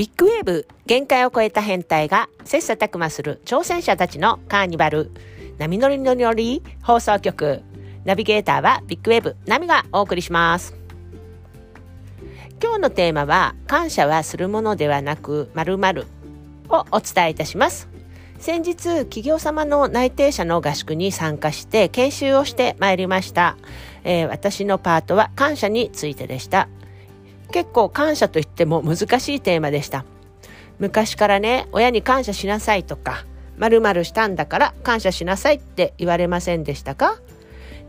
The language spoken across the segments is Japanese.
ビッグウェーブ限界を超えた変態が切磋琢磨する挑戦者たちのカーニバル。波乗りのりのり放送局。ナビゲーターはビッグウェーブナミがお送りします。今日のテーマは感謝はするものではなく〇〇をお伝えいたします。先日企業様の内定者の合宿に参加して研修をしてまいりました、えー、私のパートは感謝についてでした。結構感謝といっても難しいテーマでした。昔からね親に感謝しなさいとか〇〇したんだから感謝しなさいって言われませんでしたか？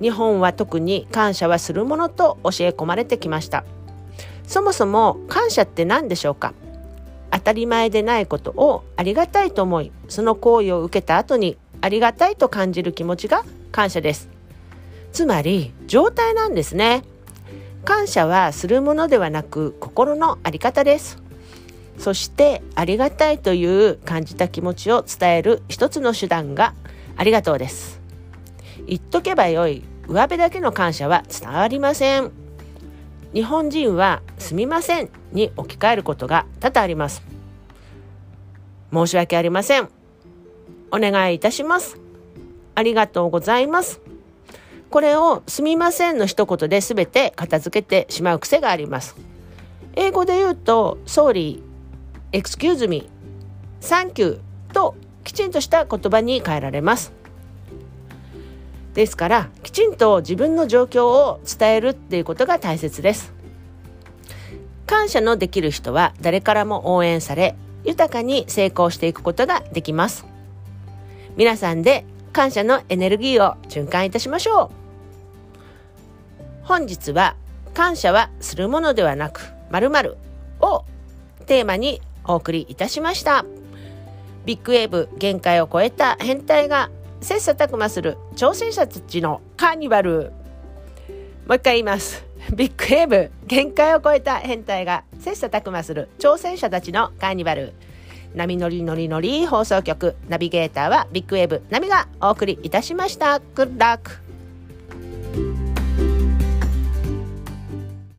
日本は特に感謝はするものと教え込まれてきました。そもそも感謝って何でしょうか？当たり前でないことをありがたいと思いその行為を受けた後にありがたいと感じる気持ちが感謝です。つまり状態なんですね。感謝はするものではなく心のあり方です。そしてありがたいという感じた気持ちを伝える一つの手段がありがとうです。言っとけばよい上辺だけの感謝は伝わりません。日本人はすみませんに置き換えることが多々あります。申し訳ありません。お願いいたします。ありがとうございます。これをすみませんの一言で全て片付けてしまう癖があります。英語で言うと、sorry, excuse me, thank you ときちんとした言葉に変えられます。ですから、きちんと自分の状況を伝えるっていうことが大切です。感謝のできる人は誰からも応援され、豊かに成功していくことができます。皆さんで感謝のエネルギーを循環いたしましょう。本日は感謝はするものではなく〇〇をテーマにお送りいたしました。ビッグウェーブ限界を超えた変態が切磋琢磨する挑戦者たちのカーニバル。もう一回言います。ビッグウェーブ限界を超えた変態が切磋琢磨する挑戦者たちのカーニバル。波乗り乗り乗り放送局ナビゲーターはビッグウェーブナミがお送りいたしました。グッラック